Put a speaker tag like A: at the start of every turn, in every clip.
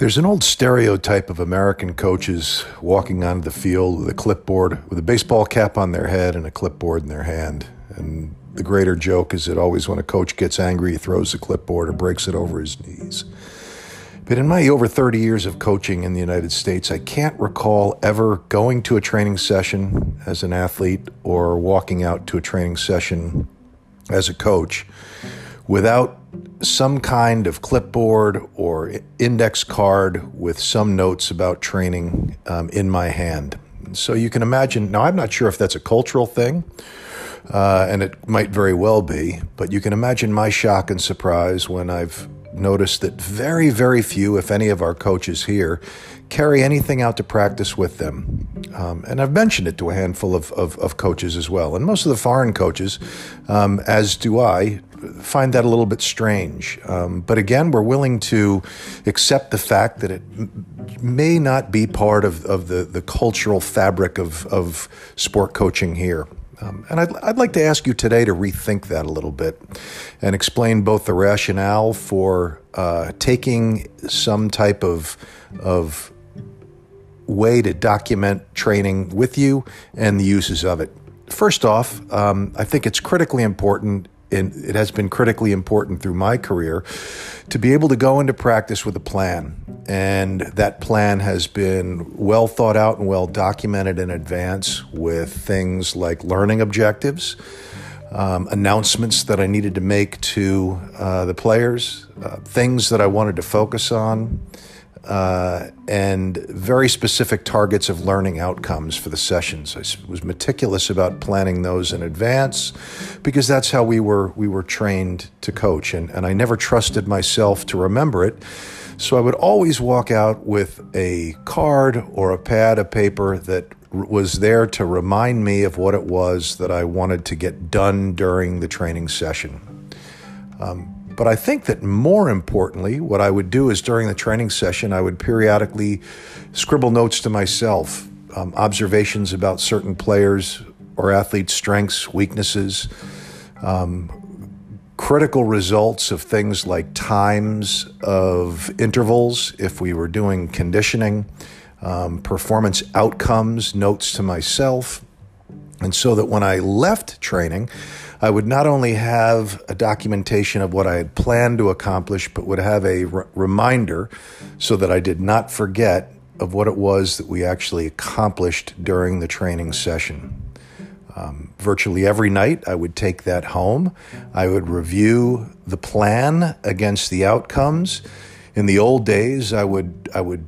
A: There's an old stereotype of American coaches walking onto the field with a clipboard, with a baseball cap on their head and a clipboard in their hand. And the greater joke is that always when a coach gets angry, he throws the clipboard or breaks it over his knees. But in my over 30 years of coaching in the United States, I can't recall ever going to a training session as an athlete or walking out to a training session as a coach without some kind of clipboard or index card with some notes about training um, in my hand. So you can imagine. Now, I'm not sure if that's a cultural thing, uh, and it might very well be, but you can imagine my shock and surprise when I've noticed that very, very few, if any, of our coaches here carry anything out to practice with them. Um, and I've mentioned it to a handful of, of, of, coaches as well. And most of the foreign coaches, um, as do I, find that a little bit strange. Um, but again, we're willing to accept the fact that it may not be part of, of the, the cultural fabric of, of sport coaching here. Um, and I'd, I'd like to ask you today to rethink that a little bit and explain both the rationale for uh, taking some type of, of way to document training with you and the uses of it. First off, um, I think it's critically important and it has been critically important through my career to be able to go into practice with a plan. And that plan has been well thought out and well documented in advance with things like learning objectives, um, announcements that I needed to make to uh, the players, uh, things that I wanted to focus on uh, and very specific targets of learning outcomes for the sessions. I was meticulous about planning those in advance because that's how we were we were trained to coach, and, and I never trusted myself to remember it. So I would always walk out with a card or a pad of paper that was there to remind me of what it was that I wanted to get done during the training session. Um, but I think that more importantly, what I would do is during the training session, I would periodically scribble notes to myself, um, observations about certain players or athletes' strengths, weaknesses, um, critical results of things like times of intervals, if we were doing conditioning, um, performance outcomes, notes to myself. And so that when I left training, I would not only have a documentation of what I had planned to accomplish, but would have a reminder so that I did not forget of what it was that we actually accomplished during the training session. Um, virtually every night, I would take that home. I would review the plan against the outcomes. In the old days, I would I would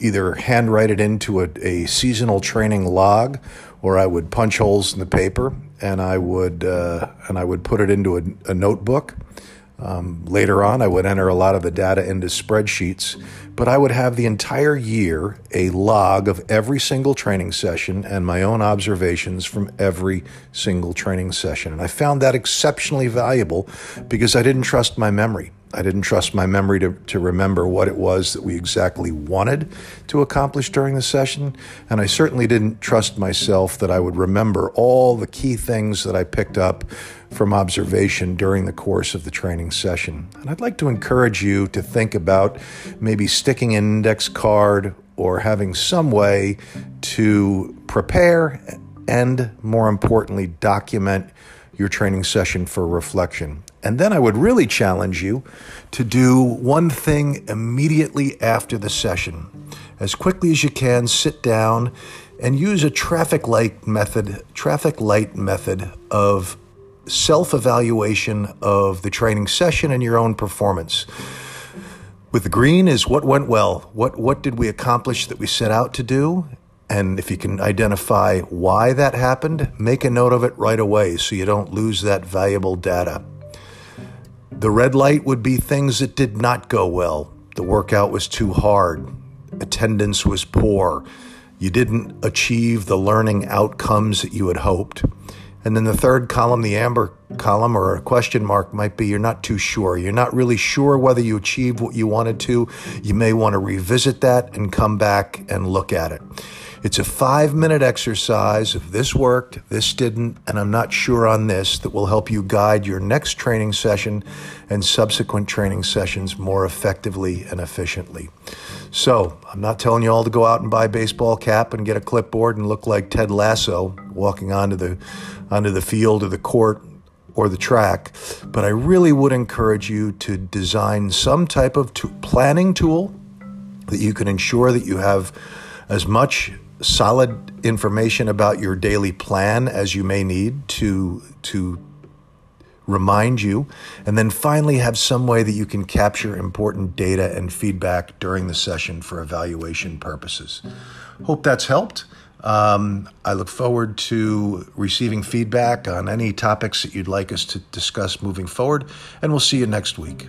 A: either handwrite it into a, a seasonal training log, or I would punch holes in the paper and I would uh, and I would put it into a, a notebook. Um, later on, I would enter a lot of the data into spreadsheets, but I would have the entire year a log of every single training session and my own observations from every single training session. And I found that exceptionally valuable because I didn't trust my memory. I didn't trust my memory to, to remember what it was that we exactly wanted to accomplish during the session. And I certainly didn't trust myself that I would remember all the key things that I picked up from observation during the course of the training session. And I'd like to encourage you to think about maybe sticking an index card or having some way to prepare and, more importantly, document your training session for reflection. And then I would really challenge you to do one thing immediately after the session. As quickly as you can, sit down and use a traffic light method, traffic light method of self-evaluation of the training session and your own performance. With green is what went well. What what did we accomplish that we set out to do? And if you can identify why that happened, make a note of it right away so you don't lose that valuable data. The red light would be things that did not go well. The workout was too hard. Attendance was poor. You didn't achieve the learning outcomes that you had hoped. And then the third column, the amber column or a question mark, might be you're not too sure. You're not really sure whether you achieved what you wanted to. You may want to revisit that and come back and look at it. It's a five minute exercise. If this worked, this didn't, and I'm not sure on this, that will help you guide your next training session and subsequent training sessions more effectively and efficiently. So, I'm not telling you all to go out and buy a baseball cap and get a clipboard and look like Ted Lasso walking onto the onto the field or the court or the track, but I really would encourage you to design some type of planning tool that you can ensure that you have as much solid information about your daily plan as you may need to to remind you and then finally have some way that you can capture important data and feedback during the session for evaluation purposes. Hope that's helped. Um, I look forward to receiving feedback on any topics that you'd like us to discuss moving forward, and we'll see you next week.